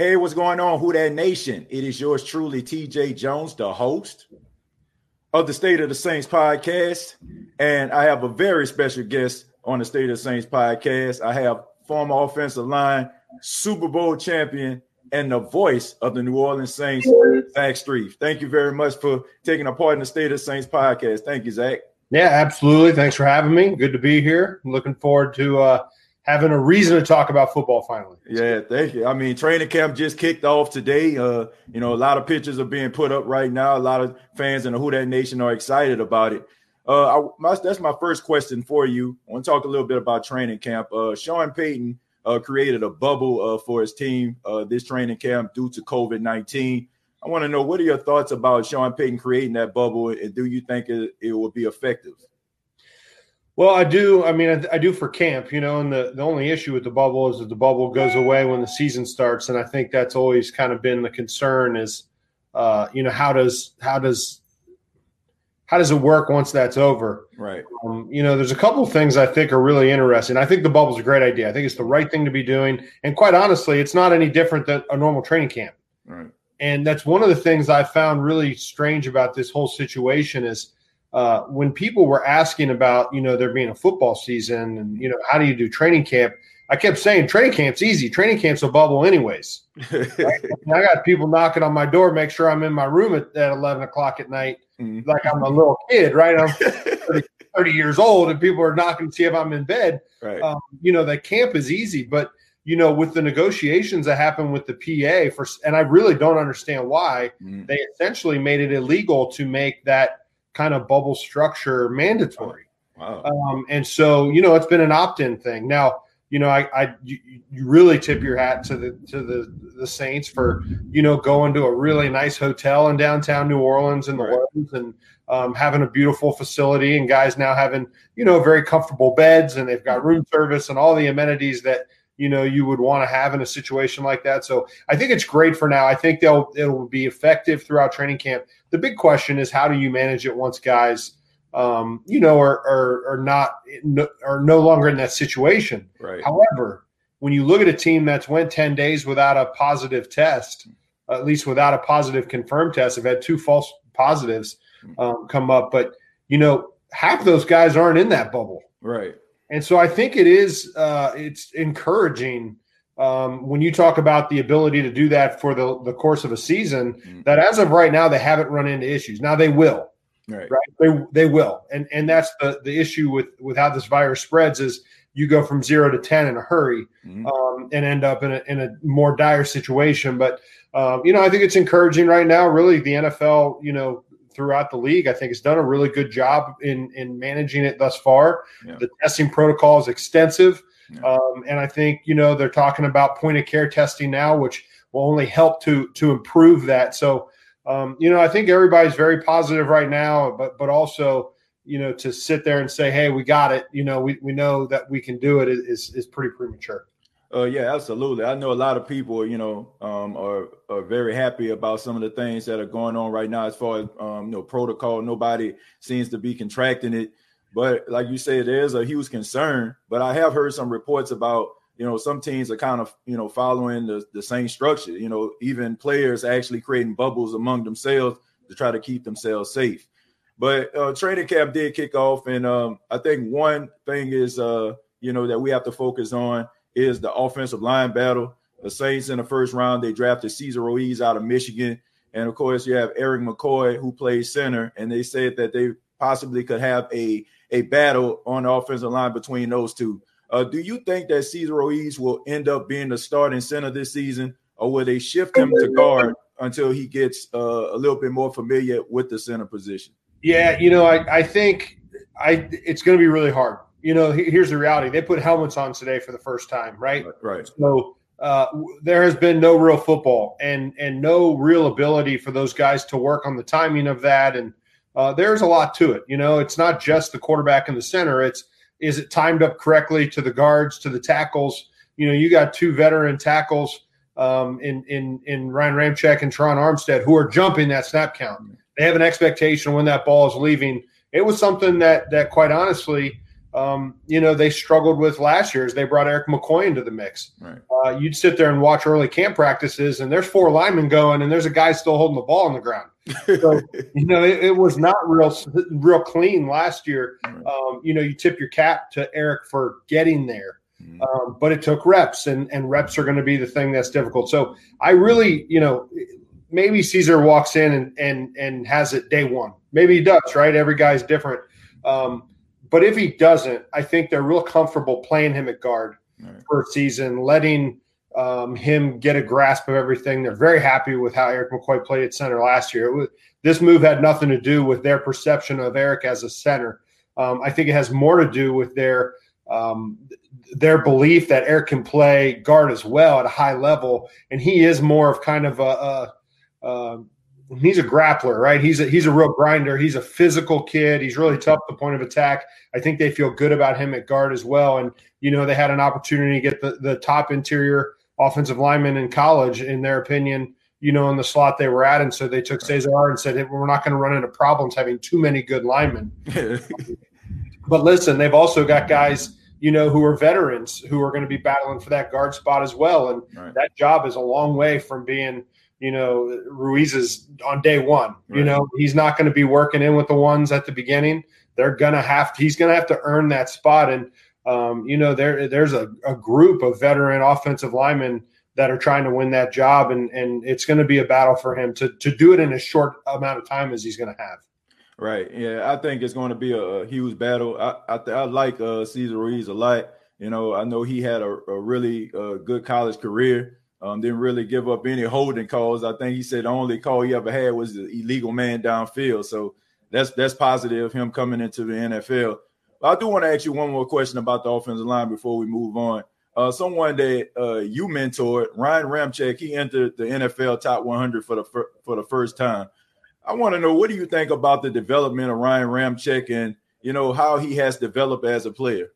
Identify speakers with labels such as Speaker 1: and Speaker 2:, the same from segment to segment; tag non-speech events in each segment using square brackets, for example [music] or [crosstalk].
Speaker 1: Hey, what's going on, Who That Nation? It is yours truly, TJ Jones, the host of the State of the Saints podcast. And I have a very special guest on the State of the Saints podcast. I have former offensive line, Super Bowl champion, and the voice of the New Orleans Saints, Zach Strief. Thank you very much for taking a part in the State of the Saints podcast. Thank you, Zach.
Speaker 2: Yeah, absolutely. Thanks for having me. Good to be here. Looking forward to uh, having a reason to talk about football finally.
Speaker 1: Yeah, thank you. I mean, training camp just kicked off today. Uh, you know, a lot of pictures are being put up right now. A lot of fans in the Who That Nation are excited about it. Uh, I, my, that's my first question for you. I want to talk a little bit about training camp. Uh, Sean Payton uh, created a bubble uh, for his team uh, this training camp due to COVID 19. I want to know what are your thoughts about Sean Payton creating that bubble, and do you think it, it will be effective?
Speaker 2: Well, I do. I mean, I, I, do for camp, you know, and the, the only issue with the bubble is that the bubble goes away when the season starts. And I think that's always kind of been the concern is, uh, you know, how does, how does, how does it work once that's over?
Speaker 1: Right.
Speaker 2: Um, you know, there's a couple of things I think are really interesting. I think the bubble's a great idea. I think it's the right thing to be doing. And quite honestly, it's not any different than a normal training camp.
Speaker 1: Right.
Speaker 2: And that's one of the things I found really strange about this whole situation is, uh, when people were asking about, you know, there being a football season and, you know, how do you do training camp? I kept saying training camp's easy. Training camp's a bubble, anyways. [laughs] Right? I got people knocking on my door, make sure I'm in my room at, at 11 o'clock at night, mm-hmm. like I'm a little kid, right? I'm [laughs] 30, 30, years old, and people are knocking to see if I'm in bed.
Speaker 1: Right. Um,
Speaker 2: you know, the camp is easy, but you know, with the negotiations that happened with the PA for, and I really don't understand why mm-hmm. they essentially made it illegal to make that kind of bubble structure mandatory.
Speaker 1: Wow.
Speaker 2: Um, and so, you know, it's been an opt-in thing. Now, you know, I, I you, you, really tip your hat to the to the the Saints for you know going to a really nice hotel in downtown New Orleans in the right. and um, having a beautiful facility and guys now having you know very comfortable beds and they've got room service and all the amenities that you know you would want to have in a situation like that. So I think it's great for now. I think they'll it'll be effective throughout training camp. The big question is how do you manage it once guys um, you know are, are are not are no longer in that situation.
Speaker 1: Right.
Speaker 2: However, when you look at a team that's went 10 days without a positive test, at least without a positive confirmed test, have had two false positives um, come up, but you know half those guys aren't in that bubble.
Speaker 1: Right.
Speaker 2: And so I think it is uh, it's encouraging um, when you talk about the ability to do that for the, the course of a season. Mm-hmm. That as of right now, they haven't run into issues. Now they will.
Speaker 1: Right.
Speaker 2: right. They, they will. And and that's the, the issue with, with how this virus spreads is you go from zero to 10 in a hurry mm-hmm. um, and end up in a, in a more dire situation. But, um, you know, I think it's encouraging right now. Really, the NFL, you know, throughout the league. I think has done a really good job in in managing it thus far. Yeah. The testing protocol is extensive, yeah. um, and I think you know they're talking about point of care testing now, which will only help to to improve that. So um, you know I think everybody's very positive right now, but but also you know to sit there and say, hey, we got it. You know we we know that we can do it is is pretty premature.
Speaker 1: Uh, yeah, absolutely. I know a lot of people, you know, um, are are very happy about some of the things that are going on right now as far as um, you know protocol. Nobody seems to be contracting it, but like you said, there's a huge concern. But I have heard some reports about you know some teams are kind of you know following the, the same structure. You know, even players actually creating bubbles among themselves to try to keep themselves safe. But uh, training camp did kick off, and um, I think one thing is uh, you know that we have to focus on is the offensive line battle. The Saints in the first round, they drafted Cesar Ruiz out of Michigan. And of course, you have Erik McCoy, who plays center. And they said that they possibly could have a, a battle on the offensive line between those two. Uh, do you think that Cesar Ruiz will end up being the starting center this season, or will they shift him to guard until he gets uh, a little bit more familiar with the center position?
Speaker 2: Yeah, you know, I, I think I it's going to be really hard you know, here's the reality: they put helmets on today for the first time, right?
Speaker 1: Right.
Speaker 2: So uh, there has been no real football and and no real ability for those guys to work on the timing of that, and uh, there's a lot to it. You know, it's not just the quarterback in the center; it's is it timed up correctly to the guards, to the tackles. You know, you got two veteran tackles um, in in in Ryan Ramczyk and Tron Armstead who are jumping that snap count. They have an expectation when that ball is leaving. It was something that that quite honestly um, you know, they struggled with last year as they brought Erik McCoy into the mix.
Speaker 1: Right.
Speaker 2: Uh, you'd sit there and watch early camp practices, and there's four linemen going, and there's a guy still holding the ball on the ground. So, [laughs] you know, it, it, was not real, real clean last year. Right. Um, you know, you tip your cap to Erik for getting there. Mm-hmm. Um, but it took reps, and, and reps are going to be the thing that's difficult. So I really, you know, maybe Cesar walks in and and and has it day one. Maybe he does, right? Every guy's different. Um, but if he doesn't, I think they're real comfortable playing him at guard right. for season, letting um, him get a grasp of everything. They're very happy with how Erik McCoy played at center last year. Was, this move had nothing to do with their perception of Erik as a center. Um, I think it has more to do with their um, their belief that Erik can play guard as well at a high level, and he is more of kind of a, a, a he's a grappler, right? He's a he's a real grinder. He's a physical kid. He's really tough at the point of attack. I think they feel good about him at guard as well. And you know, they had an opportunity to get the, the top interior offensive lineman in college, in their opinion, you know, in the slot they were at. And so they took Cesar and said, hey, we're not going to run into problems having too many good linemen. [laughs] but listen, they've also got guys, you know, who are veterans who are going to be battling for that guard spot as well. And right. that job is a long way from being – you know, Ruiz is on day one. Right. You know, he's not going to be working in with the ones at the beginning. They're gonna have to, he's gonna have to earn that spot. And um, you know, there there's a, a group of veteran offensive linemen that are trying to win that job, and and it's going to be a battle for him to to do it in a short amount of time as he's going to have.
Speaker 1: Right. Yeah, I think it's going to be a, a huge battle. I I, I like uh, Cesar Ruiz a lot. You know, I know he had a, a really uh, good college career. Um, didn't really give up any holding calls. I think he said the only call he ever had was the illegal man downfield. So that's that's positive. Him coming into the NFL. But I do want to ask you one more question about the offensive line before we move on. Uh, someone that uh, you mentored, Ryan Ramczyk, he entered the NFL top 100 for the fir- for the first time. I want to know what do you think about the development of Ryan Ramczyk and you know how he has developed as a player.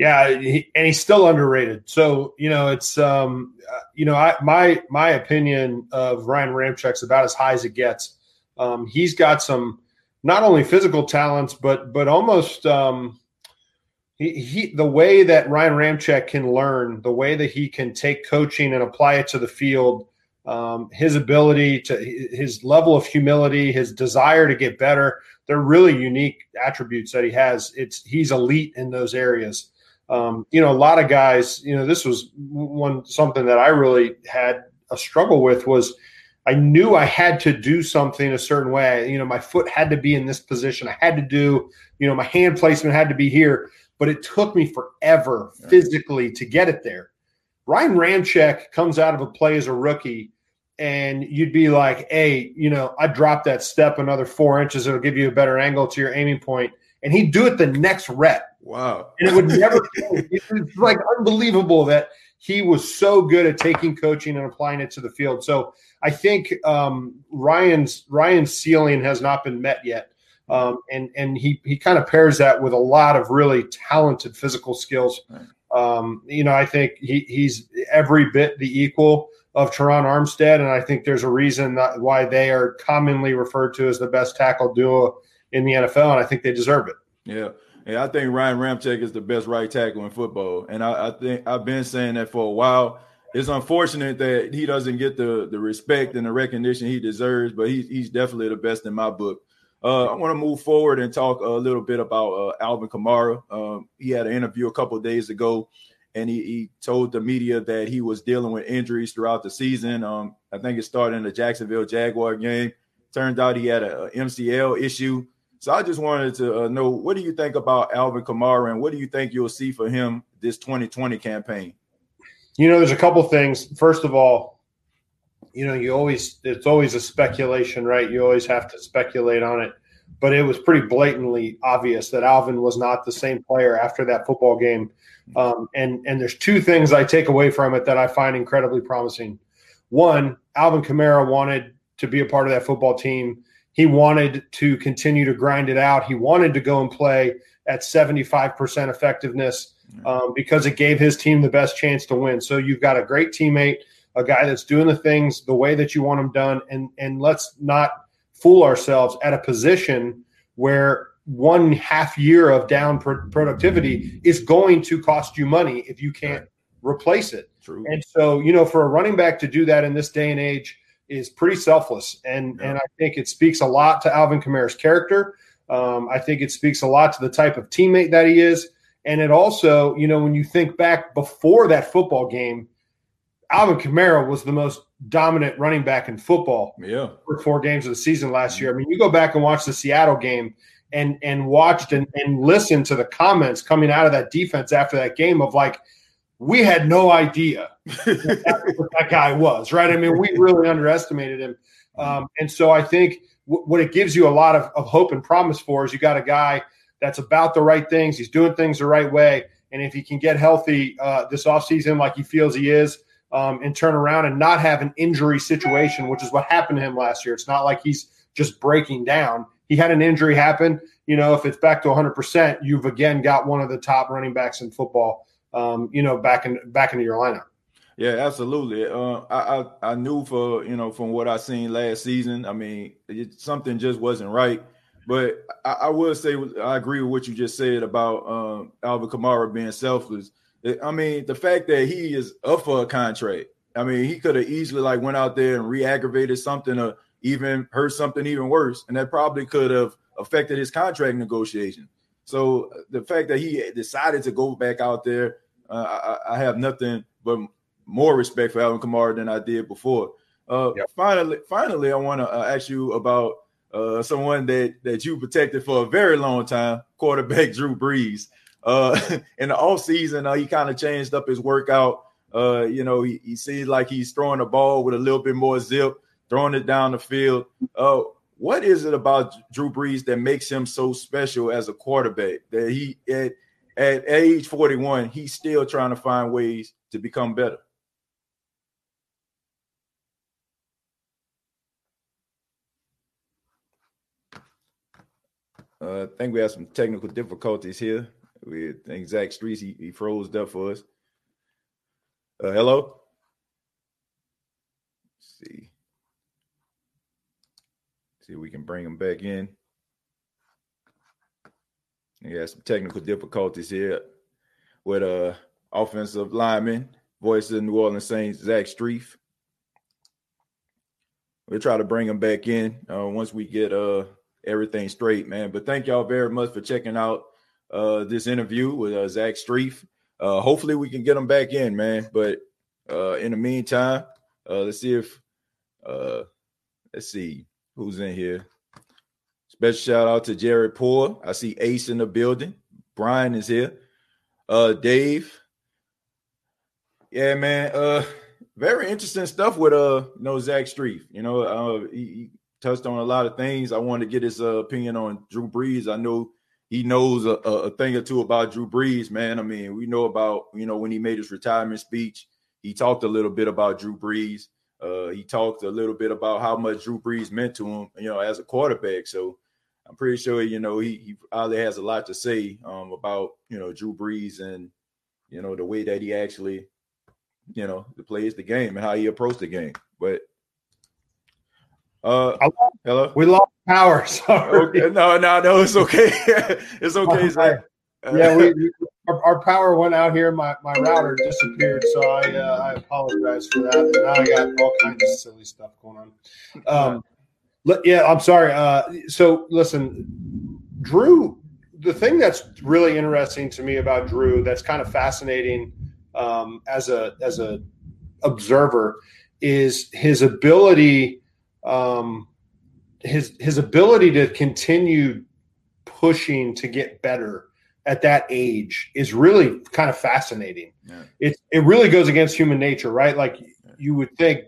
Speaker 2: Yeah, he, and he's still underrated. So you know, it's um, uh, you know, I my my opinion of Ryan Ramczyk's about as high as it gets. Um, he's got some not only physical talents, but but almost um, he, he the way that Ryan Ramczyk can learn, the way that he can take coaching and apply it to the field, um, his ability to his level of humility, his desire to get better. They're really unique attributes that he has. It's he's elite in those areas um, you know, a lot of guys, you know, this was one something that I really had a struggle with was I knew I had to do something a certain way. You know, my foot had to be in this position. I had to do, you know, my hand placement had to be here, but it took me forever physically to get it there. Ryan Ramczyk comes out of a play as a rookie, and you'd be like, hey, you know, I dropped that step another four inches. It'll give you a better angle to your aiming point. And he'd do it the next rep
Speaker 1: Wow.
Speaker 2: And it would never [laughs] It's like unbelievable that he was so good at taking coaching and applying it to the field. So I think um, Ryan's Ryan's ceiling has not been met yet. Um, and and he he kind of pairs that with a lot of really talented physical skills. Um, you know, I think he, he's every bit the equal of Terron Armstead, and I think there's a reason that, why they are commonly referred to as the best tackle duo in the NFL, and I think they deserve it.
Speaker 1: Yeah. Yeah, I think Ryan Ramczyk is the best right tackle in football, and I, I, think I've been saying that for a while. It's unfortunate that he doesn't get the the respect and the recognition he deserves, but he's he's definitely the best in my book. Uh, I want to move forward and talk a little bit about uh, Alvin Kamara. Um, he had an interview a couple days ago, and he, he, told the media that he was dealing with injuries throughout the season. Um, I think it started in the Jacksonville Jaguar game. Turned out he had a, a MCL issue. So I just wanted to uh, know what do you think about Alvin Kamara and what do you think you'll see for him this 2020 campaign?
Speaker 2: You know, there's a couple things. First of all, you know, you always it's always a speculation, right? You always have to speculate on it. But it was pretty blatantly obvious that Alvin was not the same player after that football game. Um, and and there's two things I take away from it that I find incredibly promising. One, Alvin Kamara wanted to be a part of that football team he wanted to continue to grind it out. He wanted to go and play at 75% effectiveness um, because it gave his team the best chance to win. So you've got a great teammate, a guy that's doing the things the way that you want them done. And, and let's not fool ourselves at a position where one half year of down productivity is going to cost you money if you can't replace it.
Speaker 1: True.
Speaker 2: And so, you know, for a running back to do that in this day and age is pretty selfless. And yeah. and I think it speaks a lot to Alvin Kamara's character. Um, I think it speaks a lot to the type of teammate that he is. And it also, you know, when you think back before that football game, Alvin Kamara was the most dominant running back in football.
Speaker 1: Yeah.
Speaker 2: For four games of the season last year. I mean, you go back and watch the Seattle game and and watched and, and listened to the comments coming out of that defense after that game of like, we had no idea that, [laughs] what that guy was, right? I mean, we really underestimated him. Um, and so I think w- what it gives you a lot of, of hope and promise for is you got a guy that's about the right things. He's doing things the right way. And if he can get healthy uh, this offseason like he feels he is, um, and turn around and not have an injury situation, which is what happened to him last year. It's not like he's just breaking down. He had an injury happen. You know, if it's back to 100%, you've again got one of the top running backs in football. Um, you know, back in back into your lineup.
Speaker 1: Yeah, absolutely. Uh, I, I, I knew for you know from what I seen last season. I mean, it, something just wasn't right. But I, I will say I agree with what you just said about um, Alvin Kamara being selfless. I mean, the fact that he is up for a contract. I mean, he could have easily like went out there and re-aggravated something or even hurt something even worse, and that probably could have affected his contract negotiation. So the fact that he decided to go back out there, uh, I, I, have nothing but more respect for Alvin Kamara than I did before. Uh, yep. Finally, finally, I want to uh, ask you about uh, someone that that you protected for a very long time, quarterback [laughs] Drew Brees. Uh, [laughs] in the off season, uh, he kind of changed up his workout. Uh, you know, he, he seems like he's throwing the ball with a little bit more zip, throwing it down the field. What is it about Drew Brees that makes him so special as a quarterback that he at at age 41 he's still trying to find ways to become better? Uh, I think we have some technical difficulties here. We think Zach Strief he, he froze up for us. Uh, hello. Let's see. See if we can bring him back in. We got some technical difficulties here with uh offensive lineman, voice of the New Orleans Saints, Zach Strief. We'll try to bring him back in uh, once we get uh everything straight, man. But thank y'all very much for checking out uh, this interview with uh, Zach Strief. Uh, hopefully, we can get him back in, man. But uh, in the meantime, uh, let's see if uh, let's see who's in here. Special shout out to Jared Poor. I see Ace in the building. Brian is here. Uh, Dave. Yeah, man. Uh, very interesting stuff with uh, you know, Zach Strief. You know, uh, he, he touched on a lot of things. I wanted to get his uh, opinion on Drew Brees. I know he knows a, a, thing or two about Drew Brees, man. I mean, we know about you know when he made his retirement speech, he talked a little bit about Drew Brees. Uh, he talked a little bit about how much Drew Brees meant to him, you know, as a quarterback. So I'm pretty sure you know he, he probably has a lot to say um, about you know Drew Brees and you know the way that he actually you know plays the game and how he approached the game. But uh, hello.
Speaker 2: We lost power. [laughs] Sorry.
Speaker 1: Okay. No, no, no. It's okay. [laughs] it's okay.
Speaker 2: Yeah, we, we our, our, power went out here. My my router disappeared, so I uh, I apologize for that. And now I got all kinds of silly stuff going on. Um, yeah, I'm sorry. Uh, so listen, Drew. The thing that's really interesting to me about Drew, that's kind of fascinating um, as a as a observer, is his ability um, his his ability to continue pushing to get better at that age is really kind of fascinating. Yeah. It it really goes against human nature, right? Like you would think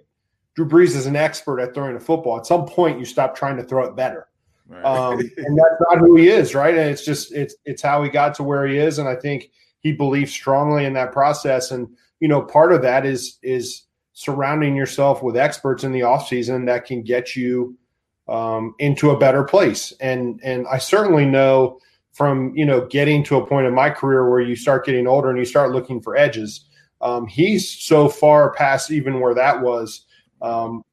Speaker 2: Drew Brees is an expert at throwing a football. At some point, you stop trying to throw it better, right. um, [laughs] and that's not who he is, right? And it's just it's it's how he got to where he is, and I think he believes strongly in that process. And you know, part of that is is surrounding yourself with experts in the offseason that can get you um, into a better place. And and I certainly know from you know getting to a point in my career where you start getting older and you start looking for edges. Um, he's so far past even where that was. Um,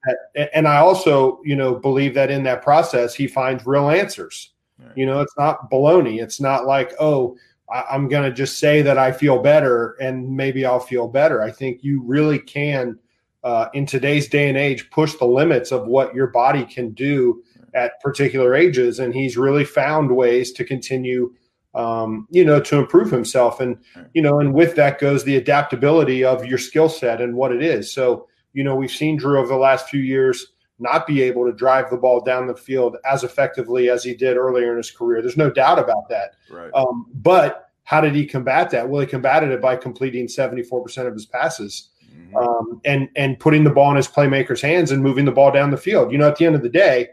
Speaker 2: and I also, you know, believe that in that process he finds real answers. Right. You know, it's not baloney. It's not like, oh, I, am going to just say that I feel better and maybe I'll feel better. I think you really can, uh, in today's day and age, push the limits of what your body can do at particular ages. And he's really found ways to continue, um, you know, to improve himself. And, you know, and with that goes the adaptability of your skill set and what it is. So, you know, we've seen Drew over the last few years not be able to drive the ball down the field as effectively as he did earlier in his career. There's no doubt about that.
Speaker 1: Right.
Speaker 2: Um, but how did he combat that? Well, he combated it by completing 74% of his passes mm-hmm. um, and and putting the ball in his playmakers' hands and moving the ball down the field. You know, at the end of the day,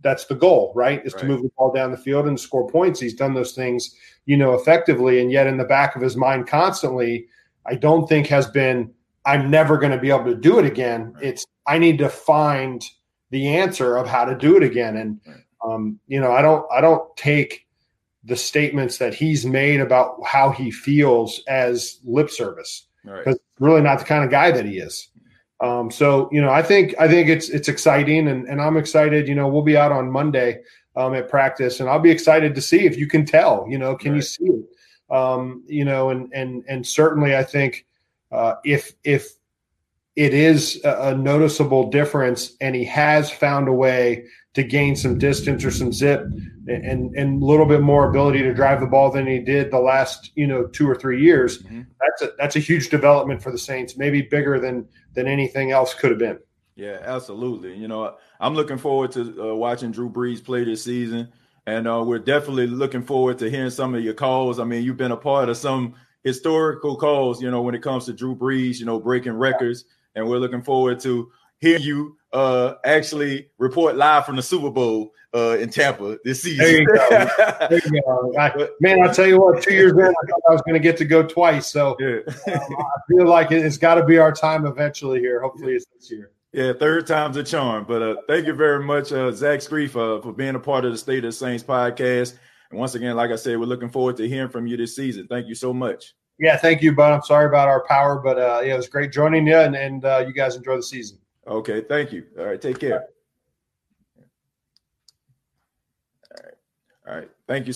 Speaker 2: that's the goal, right? Is right. to move the ball down the field and score points. He's done those things, you know, effectively, and yet in the back of his mind constantly, I don't think has been. I'm never going to be able to do it again. Right. It's I need to find the answer of how to do it again. And um, you know, I don't I don't take the statements that he's made about how he feels as lip service because right. really not the kind of guy that he is. Um, so you know, I think I think it's it's exciting, and and I'm excited. You know, we'll be out on Monday um, at practice, and I'll be excited to see if you can tell. You know, can right. you see it? Um, you know, and and and certainly, I think uh, if if it is a, noticeable difference, and he has found a way to gain some distance or some zip and and a little bit more ability to drive the ball than he did the last you know two or three years. Mm-hmm. That's a that's a huge development for the Saints, maybe bigger than than anything else could have been.
Speaker 1: Yeah, absolutely. You know, I'm looking forward to uh, watching Drew Brees play this season, and uh, we're definitely looking forward to hearing some of your calls. I mean, you've been a part of some historical calls, you know, when it comes to Drew Brees, you know, breaking records. Yeah and we're looking forward to hear you uh, actually report live from the Super Bowl uh, in Tampa this season.
Speaker 2: There you go. [laughs] There you go. I, man, I'll tell you what, two years in, I thought I was going to get to go twice. So yeah. um, I feel like it, has got to be our time eventually here. Hopefully it's this year.
Speaker 1: Yeah, third time's a charm. But uh, thank you very much, uh, Zach Strief, uh, for being a part of the State of the Saints podcast. And once again, like I said, we're looking forward to hearing from you this season. Thank you so much.
Speaker 2: Yeah, thank you, bud. I'm sorry about our power, but uh, yeah, it was great joining you, and, and uh, you guys enjoy the season.
Speaker 1: Okay, thank you. All right, take care. All right, all right, thank you.